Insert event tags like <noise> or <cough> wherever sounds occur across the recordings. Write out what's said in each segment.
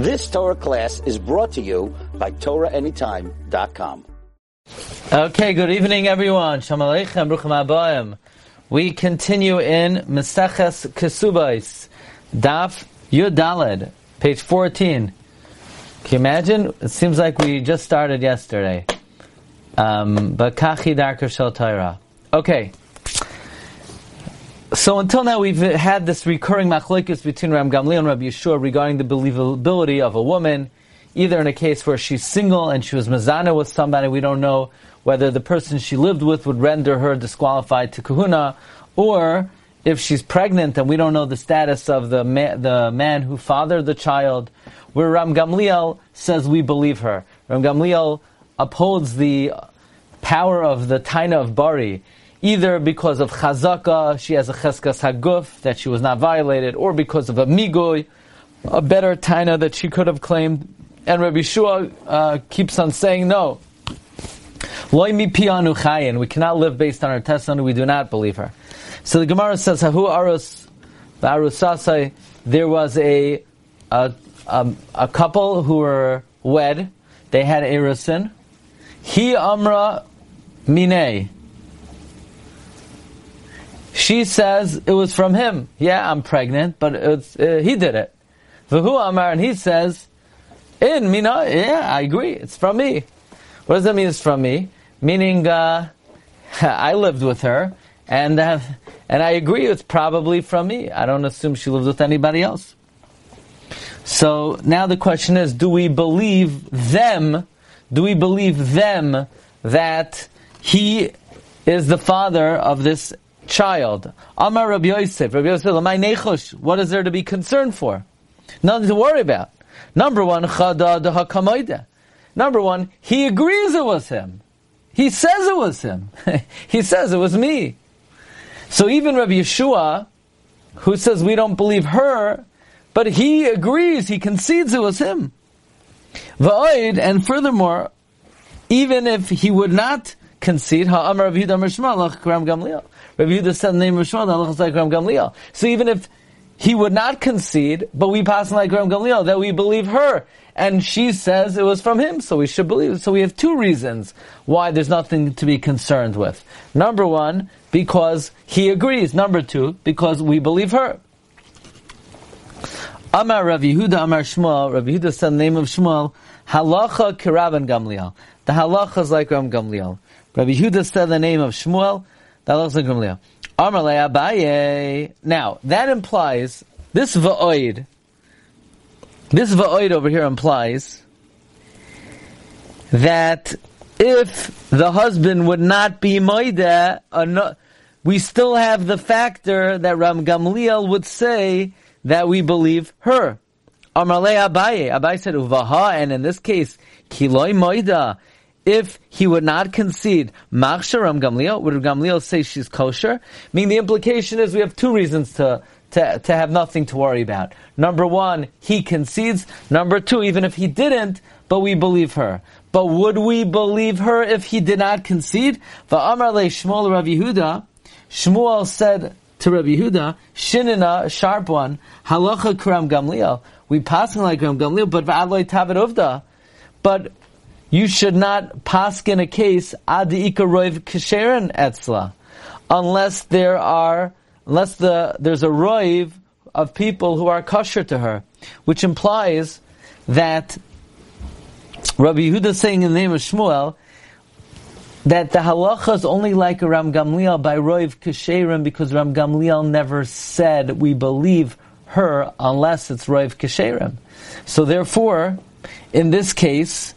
This Torah class is brought to you by TorahAnytime.com. Okay, good evening, everyone. Shalom Aleichem, Bruchim Abayim. We continue in Meseches Kesubais, Daf Yud Daled, page 14. Can you imagine? It seems like we just started yesterday. Um, but Kachi Darker Shel Torah. Okay. So until now we've had this recurring machlokes between Ram Gamliel and Rabbi Yeshua regarding the believability of a woman, either in a case where she's single and she was mazana with somebody, we don't know whether the person she lived with would render her disqualified to kahuna, or if she's pregnant and we don't know the status of the ma- the man who fathered the child, where Ram Gamliel says we believe her. Ram Gamliel upholds the power of the Taina of Bari either because of chazaka, she has a cheskas haguf, that she was not violated, or because of a migoy, a better taina that she could have claimed. And Rabbi Shua uh, keeps on saying, no. Loy mi pianu chayin. We cannot live based on her testimony. We do not believe her. So the Gemara says, Hahu arus, arusasai, there was a, a, a, a couple who were wed. They had a erusin. He amra minei. She says it was from him. Yeah, I'm pregnant, but it's, uh, he did it. V'hu Amar, and he says, in Mina, yeah, I agree, it's from me. What does that mean it's from me? Meaning, uh, <laughs> I lived with her, and, uh, and I agree it's probably from me. I don't assume she lives with anybody else. So now the question is, do we believe them, do we believe them that he is the father of this child. Amar Rabbi Yosef, Rabbi Yosef, my nechosh, what is there to be concerned for? Nothing to worry about. Number one, chada de Number one, he agrees it was him. He says it was him. <laughs> he says it was me. So even Rabbi Yeshua, who says we don't believe her, but he agrees, he concedes it was him. Va'oid, and furthermore, even if he would not concede, ha'amar Rav Yehuda Gamliel. Rabbi Yehuda said the name of Shmuel, halachas like Ram Gamliel. So even if he would not concede, but we pass like Ram Gamliel, that we believe her, and she says it was from him, so we should believe. So we have two reasons why there's nothing to be concerned with. Number one, because he agrees. Number two, because we believe her. Amar Rav Yehuda Amar Shmuel, Rav Yehuda said the name of Shmuel, halacha kiraban Gamliel. The halacha is like Ram Gamliel. Rabbi Yehuda said the name of Shmuel, Now, that implies, this va'oid, this va'oid over here implies that if the husband would not be moida, we still have the factor that Ram Gamliel would say that we believe her. Amarle Abaye. Abaye said, Uvaha, and in this case, kiloi moida if he would not concede Machshar Ram Gamliel, would Gamliel say she's kosher? I mean, the implication is we have two reasons to, to, to have nothing to worry about. Number one, he concedes. Number two, even if he didn't, but we believe her. But would we believe her if he did not concede? Va'amar le Shmuel Rav Yehuda, Shmuel said to Rabbi Yehuda, Shinina, sharp one, halacha kram Gamliel. We pass like Ram Gamliel, but va'aloi tavet uvda. But you should not pass in a case adi roiv kisheren etzla, unless there are, unless the, there's a roiv of people who are kosher to her, which implies that Rabbi Yehuda saying in the name of Shmuel, that the halacha is only like Ram Gamliel by Roiv Kesherim because Ram Gamliel never said we believe her unless it's Roiv Kesherim. So therefore, in this case,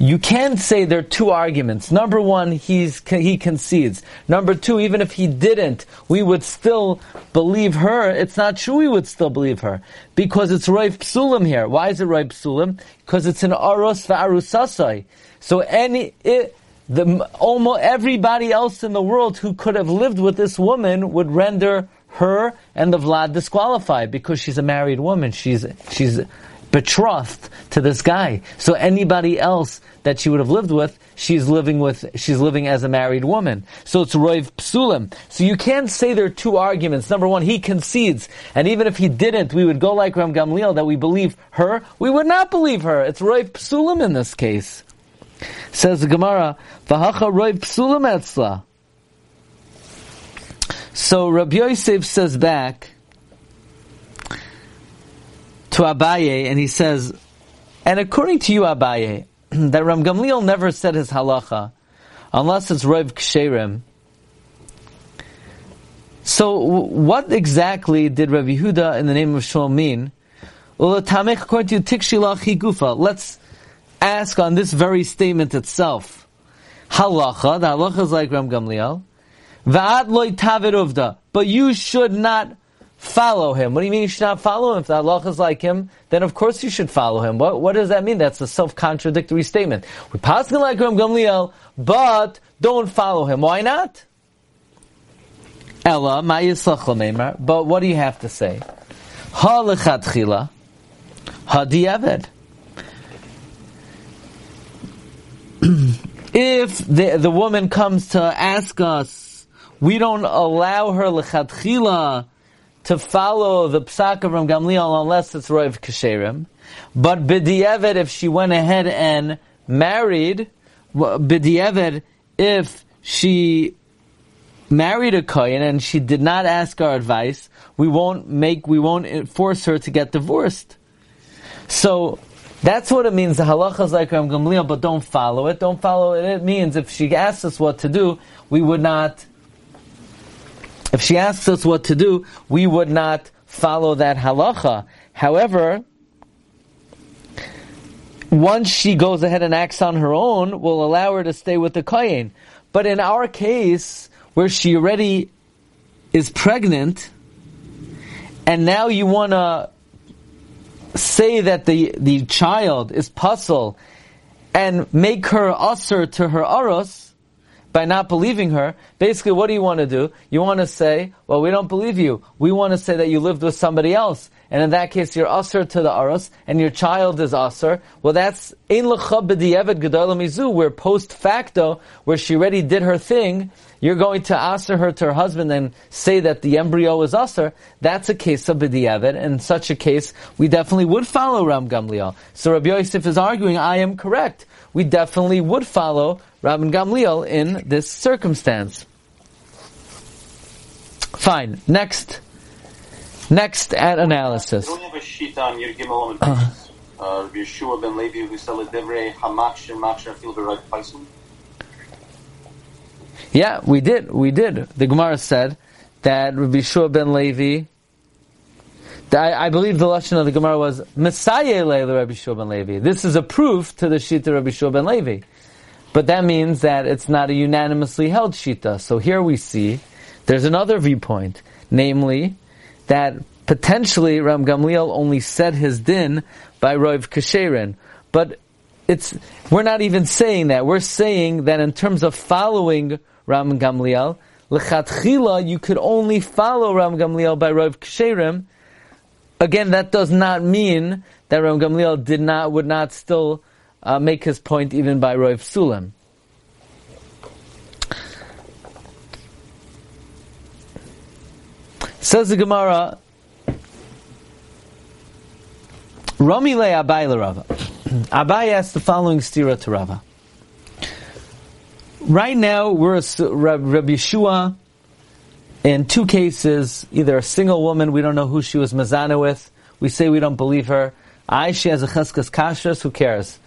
you can say there are two arguments. Number one, he's, he concedes. Number two, even if he didn't, we would still believe her. It's not true we would still believe her. Because it's Roy Psulim here. Why is it Roy Psulim? Because it's an Aros Va'arusasai. So any, it, the, almost everybody else in the world who could have lived with this woman would render her and the Vlad disqualified because she's a married woman. She's, she's betrothed to this guy. So anybody else that she would have lived with, she's living with, she's living as a married woman. So it's roiv psulim. So you can't say there are two arguments. Number one, he concedes, and even if he didn't, we would go like Ram Gamliel that we believe her. We would not believe her. It's roiv psulim in this case. Says the Gemara, v'hacha roiv psulim etzla. So Rabbi Yosef says back to Abaye, and he says, and according to you, Abaye, <clears throat> that Ram Gamliel never said his halacha unless it's Rev Ksherim. So, what exactly did Rabbi Yehuda in the name of Shmuel mean? Let's ask on this very statement itself. Halacha, the halacha is like Ram Gamliel. But you should not follow him. What do you mean you should not follow him? If the halacha is like him, then of course you should follow him. What, what does that mean? That's a self-contradictory statement. We pass like Ram Gamliel, but don't follow him. Why not? Ella, but what do you have to say? Ha lechatchila, ha diavad. <clears throat> If the, the woman comes to ask us, we don't allow her lechatchila to follow the psak of Ram Gamliel unless it's Roiv Kasherim. But B'di'evet, if she went ahead and married, B'di'evet, if she married a kohen and she did not ask our advice, we won't make, we won't force her to get divorced. So, that's what it means. The halacha is like Ram Gamliel, but don't follow it. Don't follow it. It means if she asks us what to do, we would not if she asks us what to do, we would not follow that halacha. However, once she goes ahead and acts on her own, we'll allow her to stay with the kohen. But in our case, where she already is pregnant, and now you want to say that the, the child is puzzle and make her usher to her aros, by not believing her, basically what do you want to do? You want to say, well, we don't believe you. We want to say that you lived with somebody else. And in that case, you're usher to the aros, and your child is usher. Well, that's in mizu, where post facto, where she already did her thing, you're going to usher her to her husband and say that the embryo is usher. That's a case of b'diavad. In such a case, we definitely would follow Ram Gamliel. So Rabbi Yosef is arguing, I am correct. We definitely would follow Rabban Gamliel in this circumstance. Fine. Next. Next at analysis. Don't have a sheet on your Gimel uh, Yeshua ben Levi who Fil Paisun. Yeah, we did. We did. The Gemara said that Rabbi Shua ben Levi. I, I, believe the lesson of the Gemara was Messiah Leila Rabbi Yeshua ben Levi. This is a proof to the Shita Rabbi Shua ben Levi. But that means that it's not a unanimously held shita. So here we see there's another viewpoint, namely that potentially Ram Gamliel only said his din by Roiv Kasherin. But it's we're not even saying that. We're saying that in terms of following Ram Gamliel, lechatchila you could only follow Ram Gamliel by Roiv Kasherim. Again, that does not mean that Ram Gamliel did not would not still uh, make his point even by Roiv Sulam. Says the Gemara, Rami le Abaye le Rava. <clears throat> Abaye asked the following stira to Rava. Right now, we're a, Rabbi Yeshua in two cases, either a single woman, we don't know who she was mazana with, we say we don't believe her. I, she has a cheskas kashrus, who cares?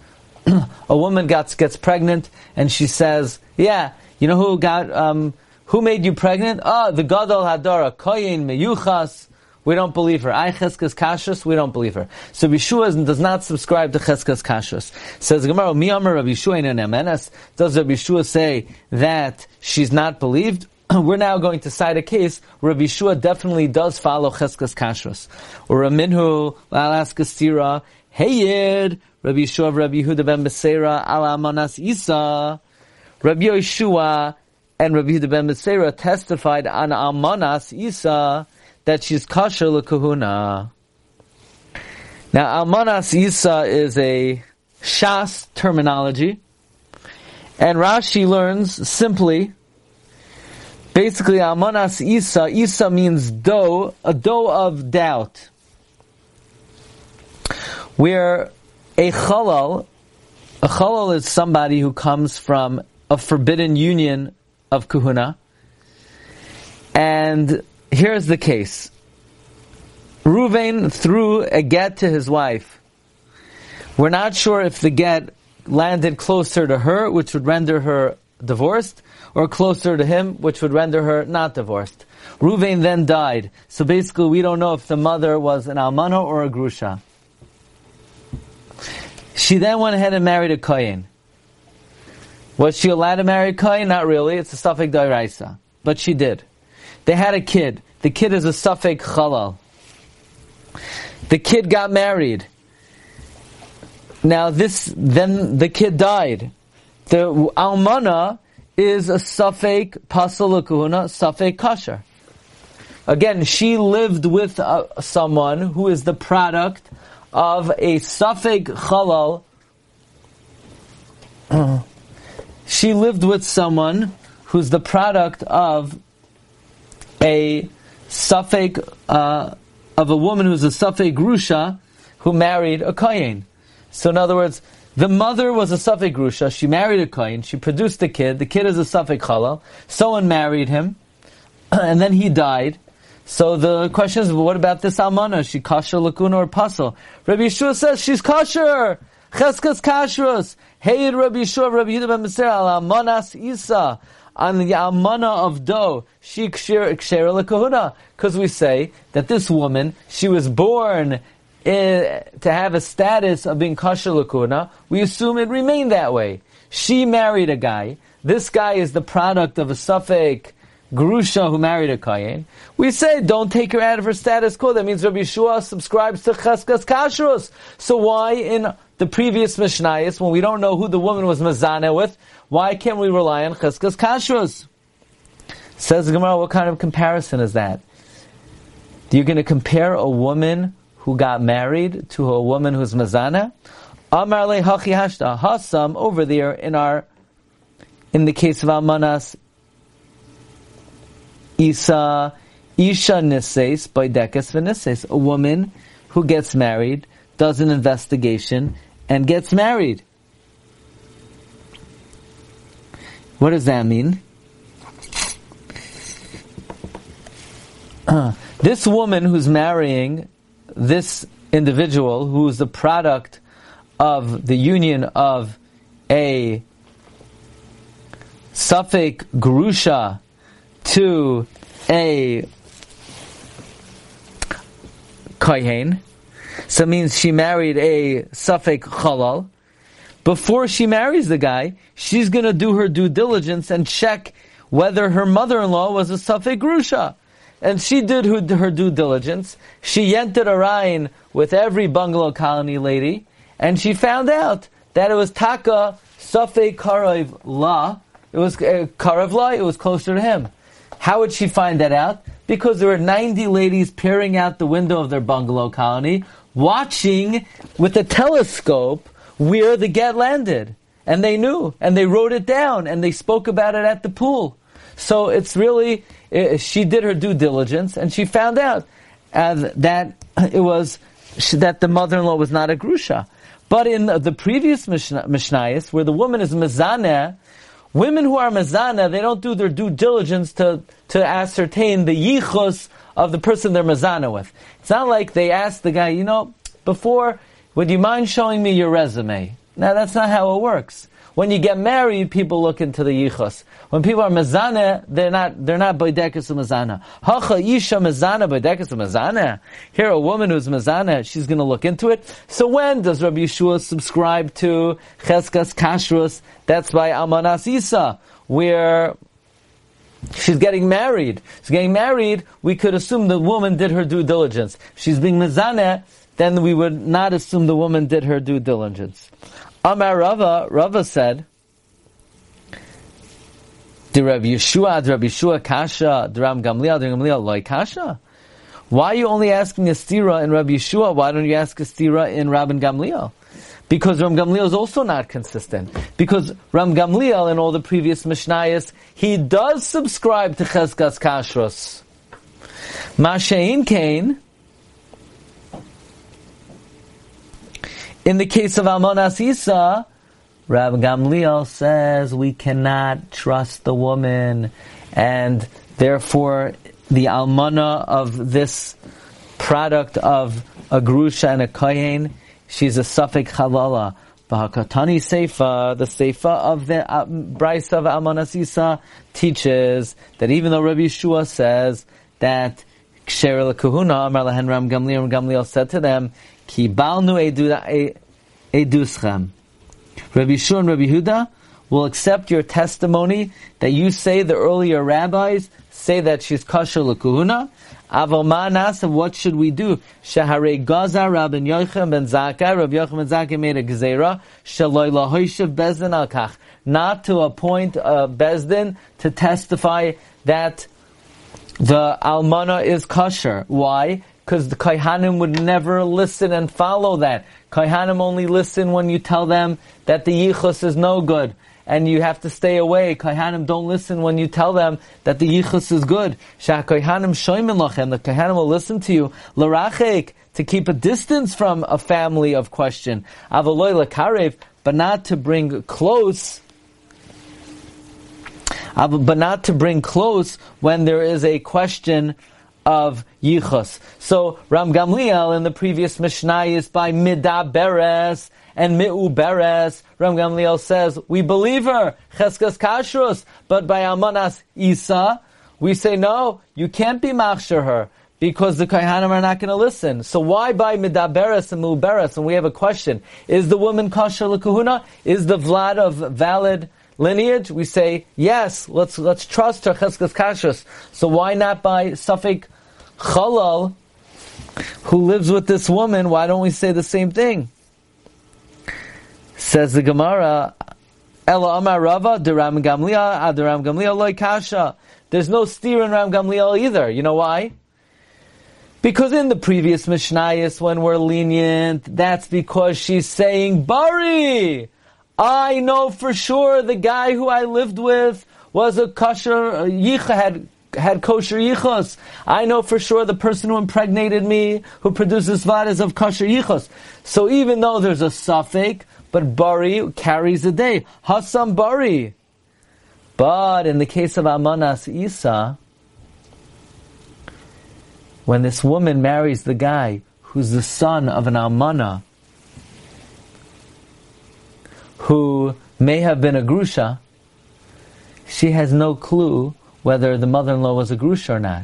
<clears throat> a woman gets gets pregnant and she says, "Yeah, you know who got um, who made you pregnant? Oh, the Gadol Hadara Koyin Meyuchas." We don't believe her. I cheskas kashrus. We don't believe her. So Yeshua does not subscribe to cheskas kashrus. Says Gemara, Mi Amar Rabbi Yeshua. Does Rabbi Yeshua say that she's not believed? <clears throat> We're now going to cite a case where Rabbi Yeshua definitely does follow cheskas kashrus. Or a minhu, I'll ask a stira, Heyid, Rabbi Yeshua, Rabbi Yehuda ben Beseira, ala Manas Isa. Rabbi Yeshua and Rabbi Yehuda ben Beseira testified on Amanas Isa that she's kosher lekahuna. Now, Almanas Isa is a Shas terminology, and Rashi learns simply, basically, Almanas Isa, Isa means dough, a dough of doubt. Where a chalal, a chalal is somebody who comes from a forbidden union of kahuna, and here's the case. Ruvain threw a get to his wife. We're not sure if the get landed closer to her, which would render her divorced, or closer to him, which would render her not divorced. Ruvain then died. So basically, we don't know if the mother was an almana or a grusha. She then went ahead and married a kohen. Was she allowed to marry a kohen? Not really. It's a suffix dairaisa. But she did. They had a kid. The kid is a suffix chalal. The kid got married. Now this, then the kid died. The almana is a suffix pasalakuhuna, suffix kasher. Again, she lived with uh, someone who is the product of a suffix chalal. <clears throat> she lived with someone who's the product of a suffix uh, of a woman who's a suffix grusha who married a kohen. So in other words, the mother was a suffix grusha. She married a kohen. She produced a kid. The kid is a suffix chalal. Someone married him, <clears throat> and then he died. So the question is, what about this almana? She kosher, lakuna, or pasul? Rabbi Yeshua says she's kosher. Cheskas kashrus. Hey, Rabbi Yeshua, Rabbi Yehuda ben Meser, al almanas isa. On the almana of dough, she kshir lakahuna. Because we say that this woman, she was born in, to have a status of being kosher lakuna. We assume it remained that way. She married a guy. This guy is the product of a suffix Grusha who married a Kayin, we say don't take her out of her status quo. That means Rabbi Yeshua subscribes to Cheskas Kashrus. So why in the previous Mishnayos, when we don't know who the woman was Mazana with, why can't we rely on Cheskas Kashrus? Says Gemara, what kind of comparison is that? You're going to compare a woman who got married to a woman who's Mazana? Amar le hachi hashta. Hasam over there in our, in the case of Almanas, Isa Isha Nises by Dekes Venises, a woman who gets married, does an investigation, and gets married. What does that mean? Uh, this woman who's marrying this individual who is the product of the union of a suffix grusha to a kohen, so it means she married a suffix chalal. Before she marries the guy, she's going to do her due diligence and check whether her mother-in-law was a suffix grusha. And she did her, due diligence. She entered a rhine with every bungalow colony lady, and she found out that it was taka suffix karav la. It was uh, karav la. It was closer to him. How would she find that out? Because there were 90 ladies peering out the window of their bungalow colony, watching with a telescope where the get landed. And they knew, and they wrote it down, and they spoke about it at the pool. So it's really, she did her due diligence, and she found out that it was, that the mother-in-law was not a grusha. But in the previous Mishnayos, where the woman is mezaneh, Women who are mazana, they don't do their due diligence to, to ascertain the yichus of the person they're mazana with. It's not like they ask the guy, you know, before, would you mind showing me your resume? Now that's not how it works. When you get married, people look into the yichus. When people are mezana, they're not they're not boidekas mezana. Hacha isha mezana boidekas mezana. Here, a woman who's mezana, she's going to look into it. So when does Rabbi Yeshua subscribe to cheskas kashrus? That's by Almanas Isa, where she's getting married. She's getting married. We could assume the woman did her due diligence. She's being mezana, then we would not assume the woman did her due diligence. Amar Rava, Rava said, the Rabbi Yeshua, the Rabbi Yeshua Kasha, the Ram Gamliel, the Gamliel Loi Kasha. Why are you only asking a stira in Rabbi Yeshua? Why don't you ask a stira in Rabban Gamliel? Because Ram Gamliel is also not consistent. Because Ram Gamliel in all the previous Mishnayos, he does subscribe to Cheskas Kashrus. Mashain Kane, in the case of Almanas Isa, Rabbi Gamliel says we cannot trust the woman, and therefore the almana of this product of a grusha and a kohen, she's a suffix halala. Bahakatani Seifa, the Seifa of the uh, of Almanas Isa teaches that even though Rabbi Yeshua says that Ksher Kahuna, Amar Lahen Ram Gamliel, Gamliel said to them, Ki balnu eduschem. Rabbi Shua and Rabbi Huda will accept your testimony that you say the earlier rabbis say that she's kosher lekuhuna. Aval ma'anas, what should we do? Shahare Gaza, Rabbi Yocham ben Zakkai, Rabbi Yocham ben Zakkai made a gzeira, shaloi lahoishav bezdin al kach, not to appoint a bezdin to testify that the almana is kosher. Why? Because the kaihanim would never listen and follow that. Kaihanim only listen when you tell them that the yichus is no good. And you have to stay away. Kaihanim don't listen when you tell them that the yichus is good. Shah kaihanim shoymin lachem. The kaihanim will listen to you. Larachek, to keep a distance from a family of question. Avaloy lakarev, but not to bring close but not to bring close when there is a question of yichus. So Ram Gamliel in the previous Mishnah is by Midah Beres and Mi'u Beres. Ram Gamliel says, we believe her, Cheskas Kashrus, but by Amanas Isa, we say, no, you can't be machshir her. Because the Kaihanim are not going to listen. So why by Midaberes and Muberes? And we have a question. Is the woman kosher l'kuhuna? Is the Vlad of valid lineage? We say, yes, let's, let's trust her cheskas kashrus. So why not by suffix Chalal, who lives with this woman, why don't we say the same thing? Says the Gemara, Ela Amar Rava, Deram Gamliel, Aderam Gamliel loy kasha. There's no steer in Ram Gamliel either. You know why? Because in the previous Mishnayos, when we're lenient, that's because she's saying, Bari! I know for sure the guy who I lived with was a kosher, yicha, had had kosher yichos. I know for sure the person who impregnated me, who produces vadas of kosher yichos. So even though there's a suffix, but bari carries the day. Hasam bari. But in the case of Amanas Isa, when this woman marries the guy who's the son of an almana, who may have been a grusha, she has no clue whether the mother-in-law was a grush or not.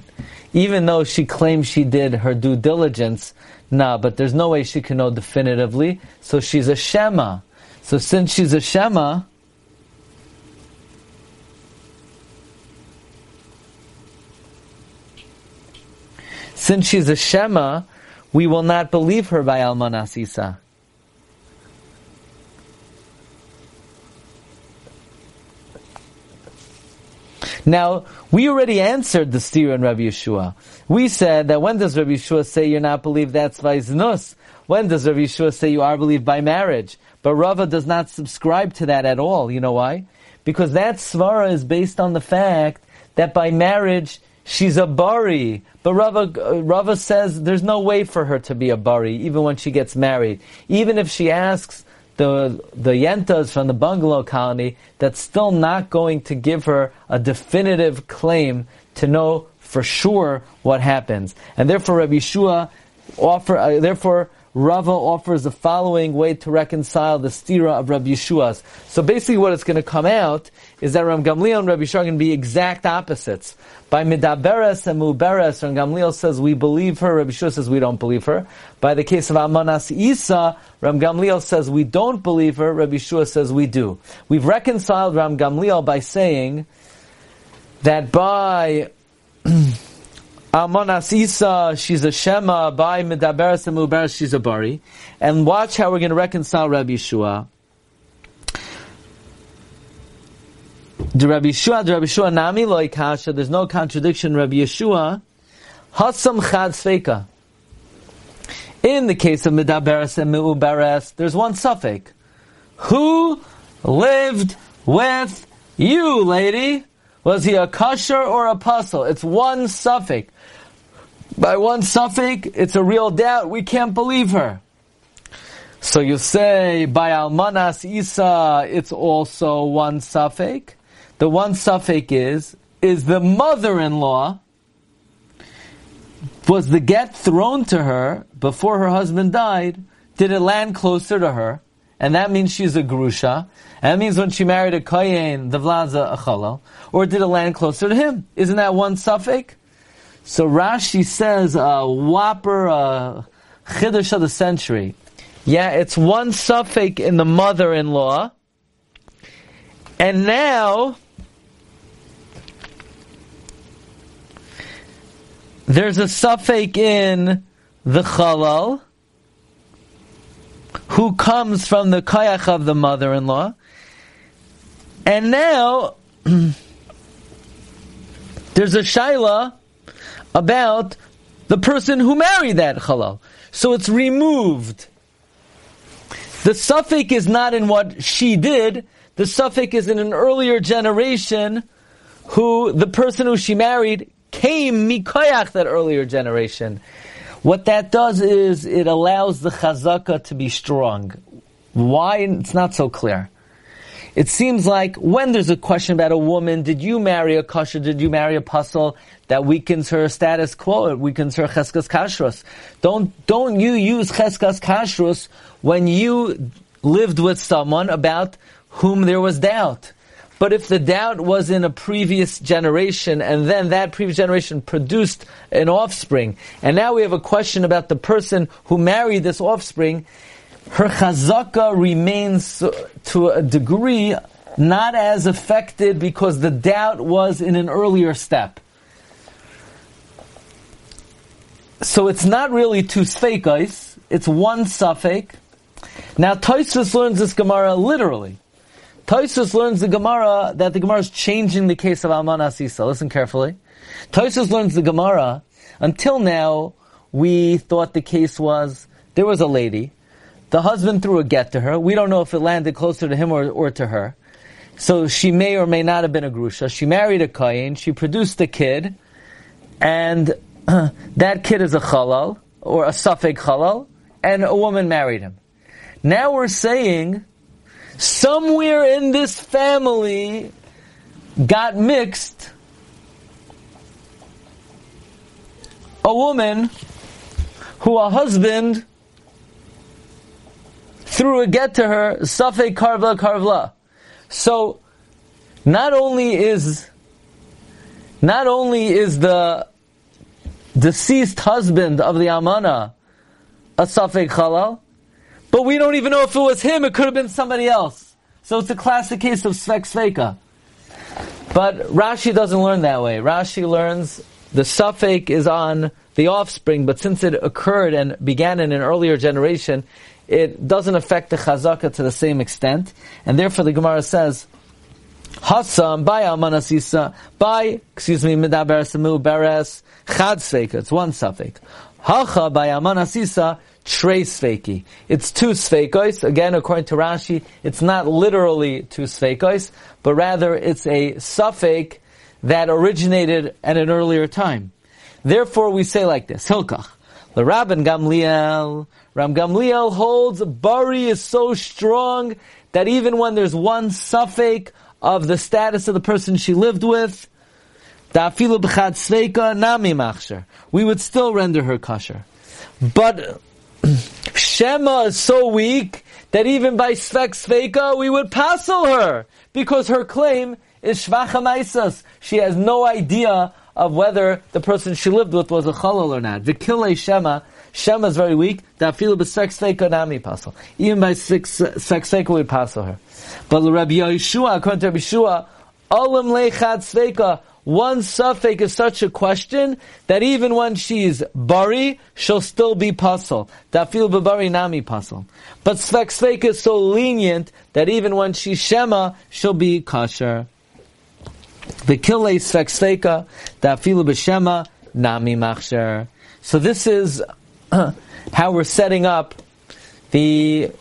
Even though she claims she did her due diligence, nah, but there's no way she can know definitively, so she's a shema. So since she's a shema, since she's a shema, we will not believe her by Almanas Now, we already answered the steer in Rabbi Yeshua. We said that when does Rabbi Yeshua say you're not believed, that's Vaiznus? When does Rabbi Yeshua say you are believed by marriage? But Rava does not subscribe to that at all. You know why? Because that svara is based on the fact that by marriage, she's a bari. But Rava, Rava says there's no way for her to be a bari, even when she gets married. Even if she asks the the yentas from the bungalow colony that's still not going to give her a definitive claim to know for sure what happens. And therefore Rabbi Shua offer uh, therefore Rava offers the following way to reconcile the stira of Rabbi Yeshua's. So basically what it's going to come out is that Ram Gamliel and Rabbi are going to be exact opposites. By Midaberes and Muberes, Ram Gamliel says we believe her, Rabbi Yeshua says we don't believe her. By the case of Amanas Isa, Ram Gamliel says we don't believe her, Rabbi Yeshua says we do. We've reconciled Ram Gamliel by saying that by <clears throat> Almanas Isa, she's a Shema, by Medaberes and Muberes, she's a Bari. And watch how we're going to reconcile Rabbi Yeshua. The Rabbi Yeshua, the Rabbi Yeshua Nami Loi Kasha, there's no contradiction, Rabbi Yeshua. Hasam chad sveika. In the case of Midaberes and Mi'uberes, there's one suffix. Who lived with you, lady? Was he a kosher or a puzzle? It's one suffix. By one suffix, it's a real doubt. We can't believe her. So you say, by Almanas Isa, it's also one suffix. The one suffix is, is the mother-in-law, was the get thrown to her before her husband died, did it land closer to her? And that means she's a grusha. And that means when she married a kohen, the vlaza a chalal. Or did it land closer to him? Isn't that one suffix? So Rashi says a whopper, a chiddush of the century. Yeah, it's one suffix in the mother-in-law. And now, there's a suffix in the chalal, who comes from the kayach of the mother-in-law. And now, <clears throat> there's a shaila about the person who married that halal. So it's removed. The suffix is not in what she did. The suffix is in an earlier generation who, the person who she married, came mikoyach that earlier generation. What that does is it allows the chazaka to be strong. Why? It's not so clear. It seems like when there's a question about a woman, did you marry a kosher, did you marry a puzzle, that weakens her status quo, it weakens her cheskas kashrus. Don't, don't you use cheskas kashrus when you lived with someone about whom there was doubt. But if the doubt was in a previous generation, and then that previous generation produced an offspring, and now we have a question about the person who married this offspring, her chazaka remains to a degree not as affected because the doubt was in an earlier step. So it's not really two sfeikais, it's one suffix. Now Toysus learns this Gemara literally. Toysus learns the Gemara that the Gemara is changing the case of Alman Asisa. Listen carefully. Toysus learns the Gemara. Until now, we thought the case was there was a lady the husband threw a get to her. We don't know if it landed closer to him or, or to her. So she may or may not have been a grusha. She married a kayin. She produced a kid, and <clears throat> that kid is a chalal or a suffix chalal, and a woman married him. Now we're saying somewhere in this family got mixed a woman who a husband threw a get to her, Safek Karvla Karvla. So, not only is, not only is the deceased husband of the Amana a Safek Halal, but we don't even know if it was him, it could have been somebody else. So it's a classic case of Svek Sveka. But Rashi doesn't learn that way. Rashi learns the suffix is on the offspring, but since it occurred and began in an earlier generation, it doesn't affect the chazaka to the same extent, and therefore the Gemara says, Hasam by Almanasisa by excuse me Midaber Samu Beres Chad. It's one suffix. Hacha by Almanasisa Trey Sveiki. It's two Sveikos. Again, according to Rashi, it's not literally two Sveikos, but rather it's a suffix that originated at an earlier time. Therefore, we say like this: Hilkach. The Rabban Gamliel Ram Gamliel holds Bari is so strong that even when there's one suffix of the status of the person she lived with, we would still render her kosher. But Shema is so weak that even by Svek Sveika we would passel her because her claim is Shvacha She has no idea of whether the person she lived with was a chalal or not. Vikile Shema Shema is very weak. Dafilu b'sex feika nami pasal. Even by sex feika we pasal her. But Rabbi Yeshua, according to Rabbi Yeshua, olam lechad sveika. One suffix is such a question that even when she's bari, she'll still be puzzle. Dafil b'bari nami puzzle. But svek svek is so lenient that even when she's shema, she'll be kosher. The kilei svek sveka, dafilu b'shema, nami machsher. So this is <clears throat> how we're setting up the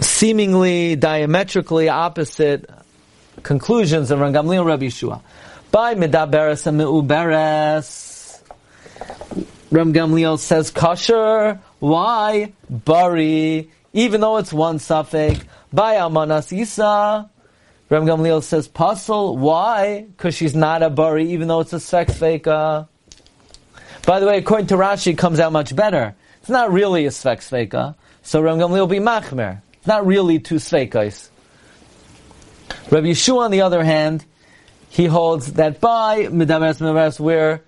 seemingly diametrically opposite conclusions of Ram Gamliel Rabbi Yeshua. By Midaberes and Meuberes, Ram Gamliel says kosher. Why? Bari. Even though it's one suffix. By Almanas Isa, Ram Gamliel says puzzle. Why? Because she's not a bari, even though it's a sex feka. Uh. By the way, according to Rashi, it comes out much better. It's not really a sex feka. Uh. So Ram Gamliel will be machmer. It's not really two svekais. Rabbi Yeshua, on the other hand, he holds that by midaberes midaberes where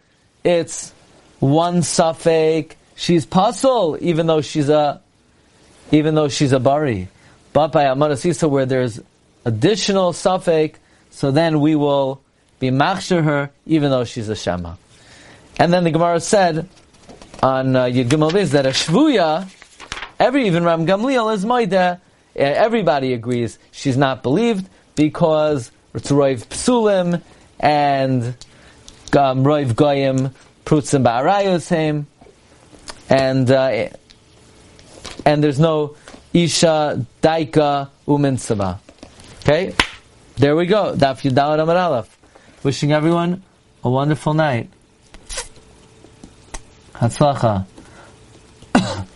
it's one suffix, she's puzzle, even though she's a, even though she's a bari. But by amarasisa where there's additional suffix, so then we will be machsher her, even though she's a shema. And then the Gemara said on uh, Yud that a shvuya, every even Ram Gamliel is moida. Everybody agrees she's not believed because it's Roiv Psulim and um, Roiv Goyim Prutzim baarayosim and uh, and there's no Isha Daika Uminsaba. Okay, there we go. Daf Yudalad Amar Aleph. Wishing everyone a wonderful night. Hatzlacha. <coughs>